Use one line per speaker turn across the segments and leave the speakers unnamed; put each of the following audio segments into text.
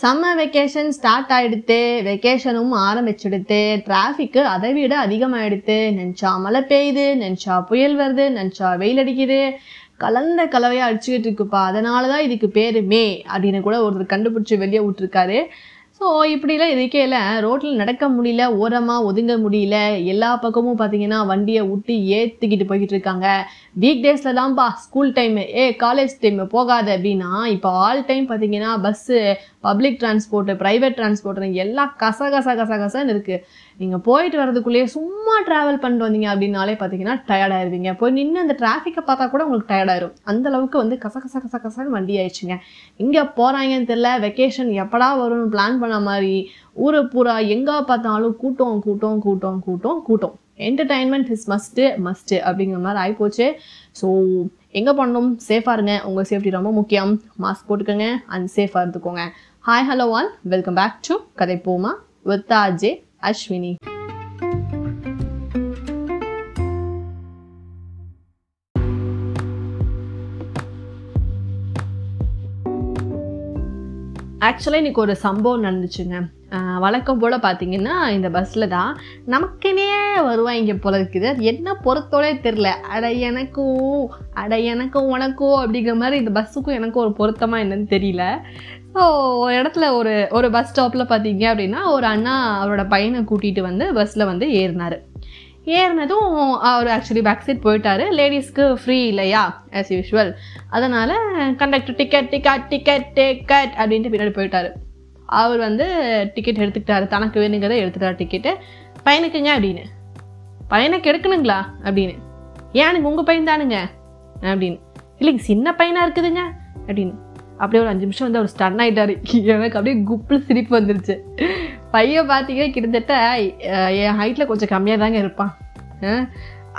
Summer vacation start ஆயிடுத்து வெக்கேஷனும் ஆரம்பிச்சிடுத்து டிராஃபிக்கு அதை விட அதிகமாயிடுத்து. நினச்சா மழை பெய்யுது நினச்சா புயல் வருது நினச்சா வெயில் அடிக்குது. கலந்த கலவையாக அடிச்சுக்கிட்டு இருக்குப்பா. அதனால தான் இதுக்கு பேர் மே அப்படின்னு கூட ஒருத்தர் கண்டுபிடிச்சி வெளியே விட்டுருக்காரு. ஸோ இப்படிலாம் இருக்கையில் ரோட்டில் நடக்க முடியல ஓரமாக ஒதுங்க முடியல. எல்லா பக்கமும் பார்த்தீங்கன்னா வண்டியை விட்டு ஏற்றிக்கிட்டு போய்கிட்டு இருக்காங்க. வீக் டேஸில் தான்ப்பா ஸ்கூல் டைமு ஏ காலேஜ் டைமு போகாது அப்படின்னா இப்போ ஆல் டைம் பார்த்தீங்கன்னா bus public transport private transport எல்லாம் கச கச கச கசன்னு இருக்குது நீங்கள் போயிட்டு வரதுக்குள்ளேயே சும்மா ட்ராவல் பண்ணிட்டு வந்தீங்க அப்படின்னாலே பார்த்தீங்கன்னா டயர்டாயிருவீங்க போய் நின்று அந்த டிராஃபிக்கை பார்த்தா கூட உங்களுக்கு டயர்ட் அந்தளவுக்கு வந்து கச கச கச கசன்னு வண்டி ஆயிடுச்சுங்க. எங்கே போகிறாங்கன்னு தெரில வெக்கேஷன் எப்படா வரும்னு பிளான் பண்ண மாதிரி ஊரை பூரா எங்கே பார்த்தாலும் கூட்டம் கூட்டம் கூட்டம் கூட்டம் கூட்டம். என்டர்டைன்மெண்ட் இஸ் மஸ்ட்டு மஸ்ட்டு அப்படிங்கிற மாதிரி ஆகிப்போச்சு ஸோ எங்கே பண்ணணும் சேஃபாக இருங்க. உங்கள் சேஃப்டி ரொம்ப முக்கியம். மாஸ்க் போட்டுக்கோங்க. அண்ட் சேஃபாக இருந்துக்கோங்க. Hi hello all welcome back to Kadhai Poma with Ajay Ashwini ஆக்சுவலாக இன்னைக்கு ஒரு சம்பவம் நடந்துச்சுங்க. ஆஹ் வழக்கம் போல் பார்த்தீங்கன்னா இந்த பஸ்ஸில் தான் நமக்குனே வருவாங்க போல இருக்குது. அது என்ன பொருத்தோடே தெரில அட எனக்கும் அட எனக்கும் உனக்கும் அப்படிங்கிற மாதிரி இந்த பஸ்ஸுக்கும் எனக்கும் ஒரு பொருத்தமாக என்னன்னு தெரியல. ஸோ ஒரு இடத்துல ஒரு ஒரு பஸ் ஸ்டாப்பில் பார்த்தீங்க அப்படின்னா ஒரு அண்ணா அவரோட பையனை கூட்டிகிட்டு வந்து பஸ்ஸில் வந்து ஏறினார். ஏறினதும் அவர் ஆக்சுவலி பேக் சைட் போயிட்டாரு. லேடிஸ்க்கு ஃப்ரீ இல்லையா? ஆஸ் யூஷுவல் அதனால் conductor ticket ticket ticket ticket அப்படின்ட்டு பின்னாடி போயிட்டார். அவர் வந்து டிக்கெட் எடுத்துக்கிட்டாரு. தனக்கு வேணுங்கிறத எடுத்துட்டார் டிக்கெட்டு பையனுக்குங்க அப்படின்னு. பையனுக்கு எடுக்கணுங்களா அப்படின்னு. ஏன் எனக்கு உங்கள் பையன் தானுங்க அப்படின்னு. இல்லைங்க சின்ன பையனாக இருக்குதுங்க அப்படின்னு. அப்படியே ஒரு அஞ்சு நிமிஷம் வந்து அவர் ஸ்டன் ஆகிட்டார் எனக்கு அப்படியே குப்பில் சிரிப்பு வந்துருச்சு. பையன் பார்த்தீங்கன்னா கிட்டத்தட்ட என் ஹைட்டில் கொஞ்சம் கம்மியாக தாங்க இருப்பான்.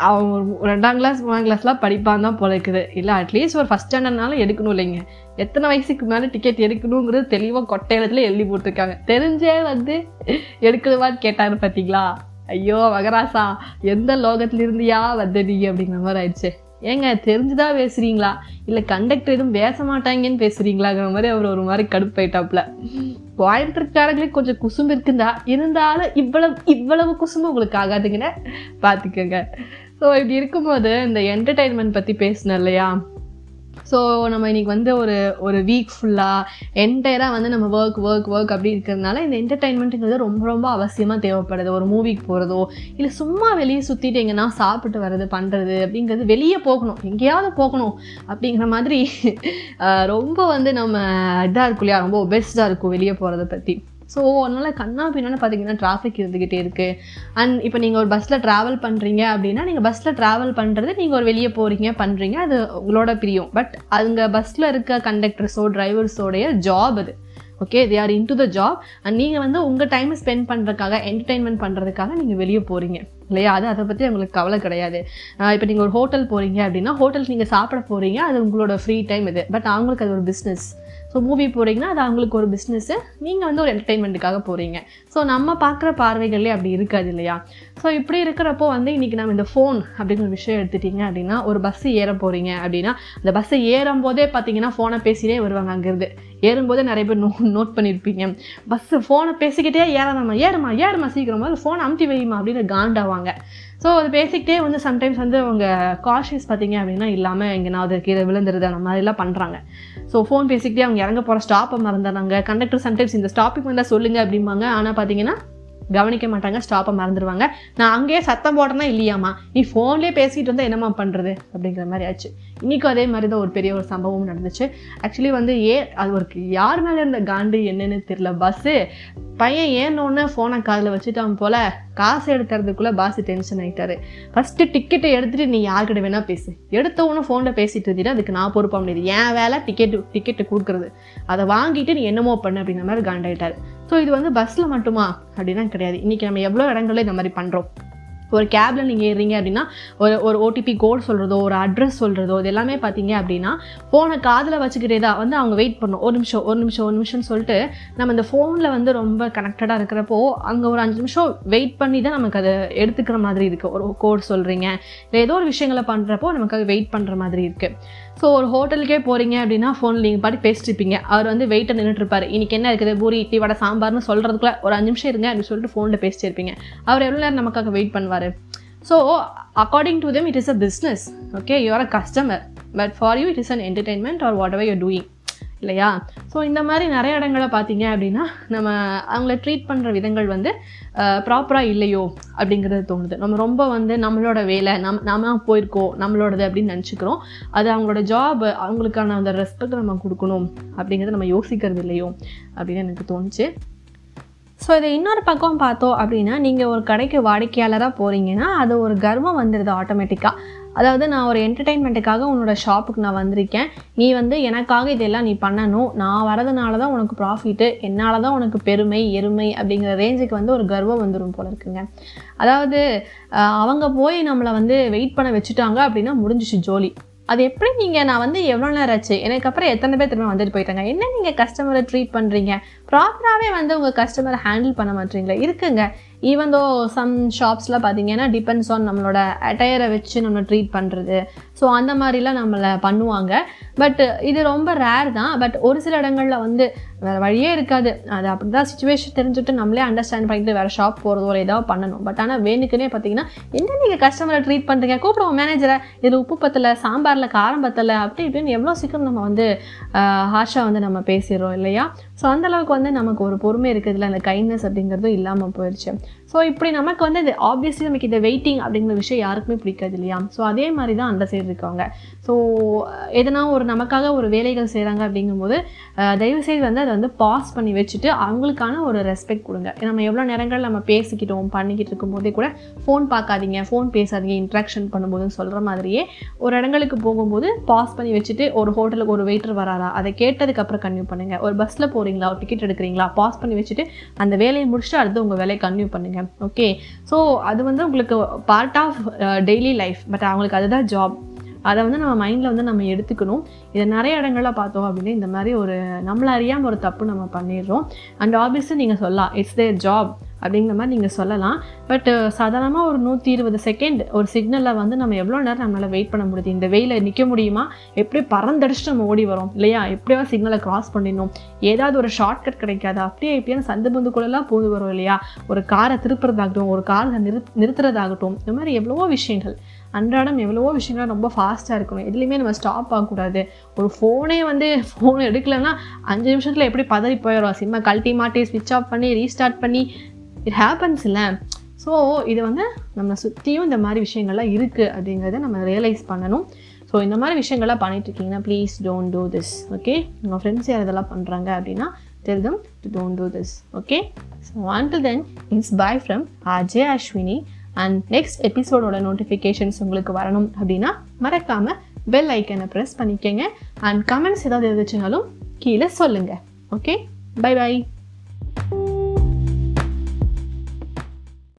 அவன் ஒரு ரெண்டாம் கிளாஸ் மூணாம் கிளாஸ்லாம் படிப்பான் தான் போல இருக்குது. இல்லை அட்லீஸ்ட் ஒரு ஃபஸ்ட் ஸ்டாண்டர்ட்னாலும் எடுக்கணும் இல்லைங்க. எத்தனை வயசுக்கு மேலே டிக்கெட் எடுக்கணுங்கிறது தெளிவாக கொட்டையிலத்தில் எழுதி போட்டிருக்காங்க. தெரிஞ்சே வந்து எடுக்கணுமான்னு கேட்டாரு பார்த்தீங்களா ஐயோ மகராசா எந்த லோகத்திலிருந்தியா வந்த நீ அப்படிங்கிற மாதிரி ஆயிடுச்சு. ஏங்க தெரிஞ்சுதான் பேசுறீங்களா? இல்லை கண்டக்டர் எதுவும் பேச மாட்டாங்கன்னு பேசுறீங்களாங்கிற மாதிரி அவர் ஒரு மாதிரி கடுப்பாயிட்டாப்புல கோயம்புத்தூர்காரங்களுக்கு கொஞ்சம் குசும்பு இருக்குந்தா இருந்தாலும் இவ்வளவு இவ்வளவு குசும்பு உங்களுக்கு ஆகாதுங்கன்னு பார்த்துக்கோங்க ஸோ இப்படி இருக்கும்போது இந்த என்டர்டைன்மெண்ட் பற்றி பேசினேன் இல்லையா? ஸோ நம்ம இன்னைக்கு வந்து ஒரு ஒரு வீக் ஃபுல்லாக என்டையராக வந்து நம்ம ஒர்க் ஒர்க் ஒர்க் அப்படி இருக்கிறதுனால இந்த என்டர்டைன்மெண்ட்டுங்கிறது ரொம்ப ரொம்ப அவசியமாக தேவைப்படுது. ஒரு மூவிக்கு போகிறதோ இல்லை சும்மா வெளியே சுற்றிட்டு எங்கன்னா சாப்பிட்டு வர்றது பண்ணுறது அப்படிங்கிறது வெளியே போகணும். எங்கேயாவது போகணும் அப்படிங்கிற மாதிரி ரொம்ப வந்து நம்ம இதாக இருக்கும் இல்லையா? ரொம்ப பெஸ்ட்டாக இருக்கும் வெளியே போகிறத பற்றி ஸோ அதனால் கண்ணா பின்னான்னு பார்த்தீங்கன்னா டிராஃபிக் இருந்துக்கிட்டே இருக்குது அண்ட் இப்போ நீங்கள் ஒரு பஸ்ஸில் ட்ராவல் பண்ணுறீங்க அப்படின்னா நீங்கள் பஸ்ஸில் ட்ராவல் பண்ணுறது நீங்கள் ஒரு வெளியே போகிறீங்க பண்ணுறீங்க அது உங்களோட பிரியும். பட் அதுங்க பஸ்ஸில் இருக்க கண்டக்டர்ஸோ டிரைவர்ஸோடைய ஜாப் அது. Okay they are into the job and நீங்கள் வந்து உங்கள் டைமை ஸ்பெண்ட் பண்ணுறதுக்காக என்டர்டைன்மெண்ட் பண்ணுறதுக்காக நீங்கள் வெளியே போகிறீங்க இல்லையா? அது அதை பற்றி உங்களுக்கு கவலை கிடையாது. இப்போ நீங்கள் ஒரு ஹோட்டல் போகிறீங்க அப்படின்னா ஹோட்டலுக்கு நீங்கள் சாப்பிட போகிறீங்க அது உங்களோட ஃப்ரீ டைம் இது. பட் அவங்களுக்கு அது ஒரு பிஸ்னஸ் ஸோ மூவி போகிறீங்கன்னா அது அவங்களுக்கு ஒரு பிஸ்னஸ்ஸு நீங்கள் வந்து ஒரு என்டர்டெயின்மெண்ட்டுக்காக போகிறீங்க ஸோ நம்ம பார்க்குற பார்வைகள்லேயே அப்படி இருக்காது இல்லையா? ஸோ இப்படி இருக்கிறப்போ வந்து இன்றைக்கி நம்ம இந்த ஃபோன் அப்படிங்கிற ஒரு விஷயம் எடுத்துட்டிங்க அப்படின்னா ஒரு பஸ்ஸு ஏற போகிறீங்க அப்படின்னா அந்த பஸ்ஸை ஏறும் போதே பார்த்தீங்கன்னா ஃபோனை பேசினே வருவாங்க அங்கேருந்து. ஏறும்போதே நிறைய பேர் நோ நோட் பண்ணியிருப்பீங்க பஸ்ஸு ஃபோனை பேசிக்கிட்டே ஏறாதாம்மா ஏறுமா ஏறுமா சீக்கிரமா. அது ஃபோனை அமுத்தி வைமா அப்படின்னு காண்டாவாங்க. ஸோ அது பேசிக்கிட்டே வந்து சம்டைம்ஸ் வந்து அவங்க காஷியஸ் பார்த்தீங்க அப்படின்னா இல்லாமல் எங்கேனாவது கீழே விழுந்துருது அந்த மாதிரிலாம் பண்ணுறாங்க ஸோ ஃபோன் பேசிக்கிட்டே அவங்க இறங்க போகிற ஸ்டாப்பை மறந்துடுறாங்க. கண்டக்டர் சம்டைம்ஸ் இந்த ஸ்டாப்புக்கு வந்தால் சொல்லுங்கள் அப்படிம்பாங்க. ஆனால் பார்த்தீங்கன்னா கவனிக்க மாட்டாங்க ஸ்டாப்பை மறந்துடுவாங்க நான் அங்கேயே சத்தம் போடுறேன்னா இல்லையாம்மா? நீ ஃபோன்லேயே பேசிகிட்டு வந்தால் என்னம்மா பண்ணுறது அப்படிங்கிற மாதிரி ஆச்சு. இன்றைக்கும் அதே மாதிரி தான் ஒரு பெரிய ஒரு சம்பவம் நடந்துச்சு. ஆக்சுவலி வந்து ஏ அது ஒரு யார் மேலே இருந்த காண்டு என்னன்னு தெரியல. பஸ்ஸு பையன் ஏன்னொன்னு ஃபோனை காதில் வச்சுட்டான் போல் காசு எடுத்துறதுக்குள்ளே பாஸ் டென்ஷன் ஆகிட்டாரு ஃபஸ்ட்டு டிக்கெட்டை எடுத்துகிட்டு நீ யார்கிட்ட வேணால் பேசு. எடுத்த உடனே ஃபோனில் பேசிட்டு இருந்தீங்கன்னா அதுக்கு நான் பொறுப்பாக முடியாது. என் வேலை டிக்கெட்டு டிக்கெட்டு கொடுக்குறது. அதை வாங்கிட்டு நீ என்னமோ பண்ணு அப்படிங்கிற மாதிரி காண்டாயிட்டாரு. ஸோ இது வந்து பஸ்ஸில் மட்டுமா? அப்படின்னா கிடையாது. இன்றைக்கி நம்ம எவ்வளோ இடங்களில் இந்த மாதிரி பண்ணுறோம் ஒரு கேபில் நீங்கள் ஏறுறீங்க அப்படின்னா ஒரு ஒரு ஓடிபி கோட் சொல்கிறதோ ஒரு அட்ரஸ் சொல்கிறதோ இது எல்லாமே பார்த்தீங்க அப்படின்னா ஃபோனை காதில் வச்சுக்கிட்டே தான் வந்து அவங்க வெயிட் பண்ணும். ஒரு நிமிஷம் ஒரு நிமிஷம் ஒரு நிமிஷம்னு சொல்லிட்டு நம்ம இந்த ஃபோனில் வந்து ரொம்ப கனெக்டடாக இருக்கிறப்போ அங்கே ஒரு அஞ்சு நிமிஷம் வெயிட் பண்ணி தான் நமக்கு அதை எடுத்துக்கிற மாதிரி இருக்குது ஒரு கோட் சொல்கிறீங்க இல்லை ஏதோ ஒரு விஷயங்களை பண்ணுறப்போ நமக்கு அது வெயிட் பண்ணுற மாதிரி இருக்குது ஸோ ஒரு ஹோட்டலுக்கே போகிறீங்க அப்படின்னா ஃபோனில் நீங்கள் பாட்டி பேசிட்டு இருப்பீங்க. அவர் வந்து வெயிட்டை நின்றுட்டு இன்றைக்கி இன்னைக்கு என்ன இருக்குது? பூரி இட்லி வடை சாம்பார்னு சொல்கிறதுக்குள்ள ஒரு அஞ்சு நிமிஷம் இருங்க அப்படின்னு சொல்லிட்டு ஃபோனில் பேசிட்டு இருப்பீங்க. அவர் எவ்வளோ நேரம் நமக்காக வெயிட் பண்ணுவார்? So according to them it is a business okay you are a customer but for you it is an entertainment or whatever your doing இல்லையா? ஸோ இந்த மாதிரி நிறைய இடங்களை பார்த்தீங்க அப்படின்னா நம்ம அவங்கள ட்ரீட் பண்ணுற விதங்கள் வந்து ப்ராப்பராக இல்லையோ அப்படிங்கிறது தோணுது. நம்ம ரொம்ப வந்து நம்மளோட வேலை நம் நாம போயிருக்கோம் நம்மளோடது அப்படின்னு நினச்சிக்கிறோம். அது அவங்களோட ஜாப் அவங்களுக்கான அந்த ரெஸ்பெக்ட் நம்ம கொடுக்கணும் அப்படிங்கிறத நம்ம யோசிக்கிறது இல்லையோ அப்படின்னு எனக்கு தோணுச்சு. ஸோ இதை இன்னொரு பக்கம் பார்த்தோம் அப்படின்னா நீங்கள் ஒரு கடைக்கு வாடிக்கையாளராக போகிறீங்கன்னா அது ஒரு கர்வம் வந்துடுது ஆட்டோமேட்டிக்காக அதாவது நான் ஒரு என்டர்டெயின்மெண்ட்டுக்காக உன்னோட ஷாப்புக்கு நான் வந்திருக்கேன். நீ வந்து எனக்காக இதெல்லாம் நீ பண்ணணும். நான் வரதுனால தான் உனக்கு ப்ராஃபிட்டு என்னால் தான் உனக்கு பெருமை எருமை அப்படிங்கிற ரேஞ்சுக்கு வந்து ஒரு கர்வம் வந்துடும் போல இருக்குங்க. அதாவது அவங்க போய் நம்மளை வந்து வெயிட் பண்ண வச்சுட்டாங்க அப்படின்னா முடிஞ்சிச்சு ஜோலி. அது எப்படி நீங்கள் நான் வந்து எவ்வளோ நேரம் ஆச்சு? எனக்கு அப்புறம் எத்தனை பேர் திரும்ப வந்துட்டு போயிட்டாங்க? என்ன நீங்கள் கஸ்டமரை ட்ரீட் பண்ணுறீங்க ப்ராப்பராகவே வந்து உங்கள் கஸ்டமரை ஹேண்டில் பண்ண மாட்டீங்களா? இருக்குங்க. ஈவன் தோ சம் ஷாப்ஸில் பார்த்தீங்கன்னா டிபெண்ட்ஸ் ஆன் நம்மளோட அட்டையரை வச்சு நம்ம ட்ரீட் பண்ணுறது ஸோ அந்த மாதிரிலாம் நம்மளை பண்ணுவாங்க. பட் இது ரொம்ப ரேர் தான். பட் ஒரு சில இடங்களில் வந்து வேறு வழியே இருக்காது. அது அப்படி தான் சுச்சுவேஷன் தெரிஞ்சுட்டு நம்மளே அண்டர்ஸ்டாண்ட் பண்ணிட்டு வேறு ஷாப் போகிறதோ ஒரு ஏதாவது பண்ணணும். பட் ஆனால் வேணுக்குன்னே பார்த்தீங்கன்னா என்ன நீங்கள் கஸ்டமரை ட்ரீட் பண்ணுறீங்க கூப்பிடுவோம் மேனேஜரை இதில் உப்பு பத்தலை சாம்பாரில் காரம் பத்தலை அப்படி இப்படின்னு எவ்வளோ சீக்கிரம் நம்ம வந்து ஹாஷாக வந்து நம்ம பேசிடுறோம் இல்லையா? ஸோ அந்தளவுக்கு வந்து நமக்கு ஒரு பொறுமை இருக்குதுல அந்த கைண்ட்னஸ் அப்படிங்கிறதும் இல்லாமல் போயிடுச்சு. ஸோ இப்படி நமக்கு வந்து இது ஆப்வியஸ்லி நமக்கு இந்த வெயிட்டிங் அப்படிங்கிற விஷயம் யாருக்குமே பிடிக்காது இல்லையா? ஸோ அதே மாதிரி தான் அந்த சைடு இருக்காங்க. ஸோ எதனா ஒரு நமக்காக ஒரு வேலைகள் செய்கிறாங்க அப்படிங்கும்போது தயவுசெய்து வந்து அதை வந்து பாஸ் பண்ணி வச்சுட்டு அவங்களுக்கான ஒரு ரெஸ்பெக்ட் கொடுங்க. நம்ம எவ்வளோ நேரங்கள் நம்ம பேசிக்கிட்டோம் பண்ணிக்கிட்டு இருக்கும்போதே கூட ஃபோன் பார்க்காதீங்க ஃபோன் பேசாதீங்க இன்ட்ராக்ஷன் பண்ணும்போதுன்னு சொல்கிற மாதிரியே ஒரு இடங்களுக்கு போகும்போது பாஸ் பண்ணி வச்சுட்டு ஒரு ஹோட்டலுக்கு ஒரு வெயிட்டர் வராரா அதை கேட்டதுக்கப்புறம் கன்யூ பண்ணுங்கள் ஒரு பஸ்ஸில் போகிறீங்களா ஒரு டிக்கெட் எடுக்கிறீங்களா பாஸ் பண்ணி வச்சுட்டு அந்த வேலையை முடிச்சுட்டு அடுத்து உங்கள் வேலையை கன்யூ பண்ணுங்கள் ஓகே ஸோ அது வந்து உங்களுக்கு part of daily life but அவங்களுக்கு அதுதான் ஜாப் அதை வந்து நம்ம மைண்டில் வந்து நம்ம எடுத்துக்கணும். இதை நிறைய இடங்களில் பார்த்தோம் அப்படின்னா இந்த மாதிரி ஒரு நம்மளை அறியாமல் ஒரு தப்பு நம்ம பண்ணிடுறோம். அண்ட் ஆப்வியஸ்லி நீங்கள் சொல்லலாம் இட்ஸ் தேர் ஜாப் அப்படிங்கிற மாதிரி நீங்கள் சொல்லலாம். பட் சாதாரணமாக ஒரு நூற்றி இருபது செகண்ட் ஒரு சிக்னலில் வந்து நம்ம எவ்வளோ நேரம் நம்மளால் வெயிட் பண்ண முடியுது? இந்த வெயிலில் நிற்க முடியுமா? எப்படி பறந்தடிச்சு நம்ம ஓடி வரோம்? இல்லையா? எப்படியோ சிக்னலை கிராஸ் பண்ணிடணும். ஏதாவது ஒரு ஷார்ட்கட் கிடைக்காது? அப்படியே எப்படியான சந்து பந்துக்குள்ளெல்லாம் போது வரும் இல்லையா? ஒரு காரை திருப்புறதாகட்டும் ஒரு காரை நிறு நிறுத்துறதாகட்டும் இந்த மாதிரி எவ்வளவோ விஷயங்கள். அன்றாடம் எவ்வளவோ விஷயங்கள் ரொம்ப ஃபாஸ்ட்டாக இருக்கணும். எதுலேயுமே நம்ம ஸ்டாப் ஆகக்கூடாது. ஒரு ஃபோனே வந்து ஃபோன் எடுக்கலைன்னா அஞ்சு நிமிஷத்தில் எப்படி பதறி போயிடும் சிம்மை கழட்டி மாட்டி ஸ்விட்ச் ஆஃப் பண்ணி ரீஸ்டார்ட் பண்ணி இட் ஹேப்பன்ஸ் இல்லை. ஸோ இது வந்து நம்ம சுற்றியும் இந்த மாதிரி விஷயங்கள்லாம் இருக்குது அப்படிங்கிறத நம்ம ரியலைஸ் பண்ணணும். ஸோ இந்த மாதிரி விஷயங்கள்லாம் பண்ணிட்டு இருக்கீங்கன்னா please don't do this okay உங்கள் ஃப்ரெண்ட்ஸ் யார் இதெல்லாம் பண்ணுறாங்க அப்படின்னா tell them to don't do this okay so one then it's bye from Ajay Ashwini and next எபிசோடோட நோட்டிஃபிகேஷன்ஸ் உங்களுக்கு வரணும் அப்படின்னா மறக்காமல் பெல் ஐக்கனை ப்ரெஸ் பண்ணிக்கோங்க. அண்ட் கமெண்ட்ஸ் ஏதாவது இருந்துச்சுனாலும் கீழே சொல்லுங்கள் ஓகே பை பை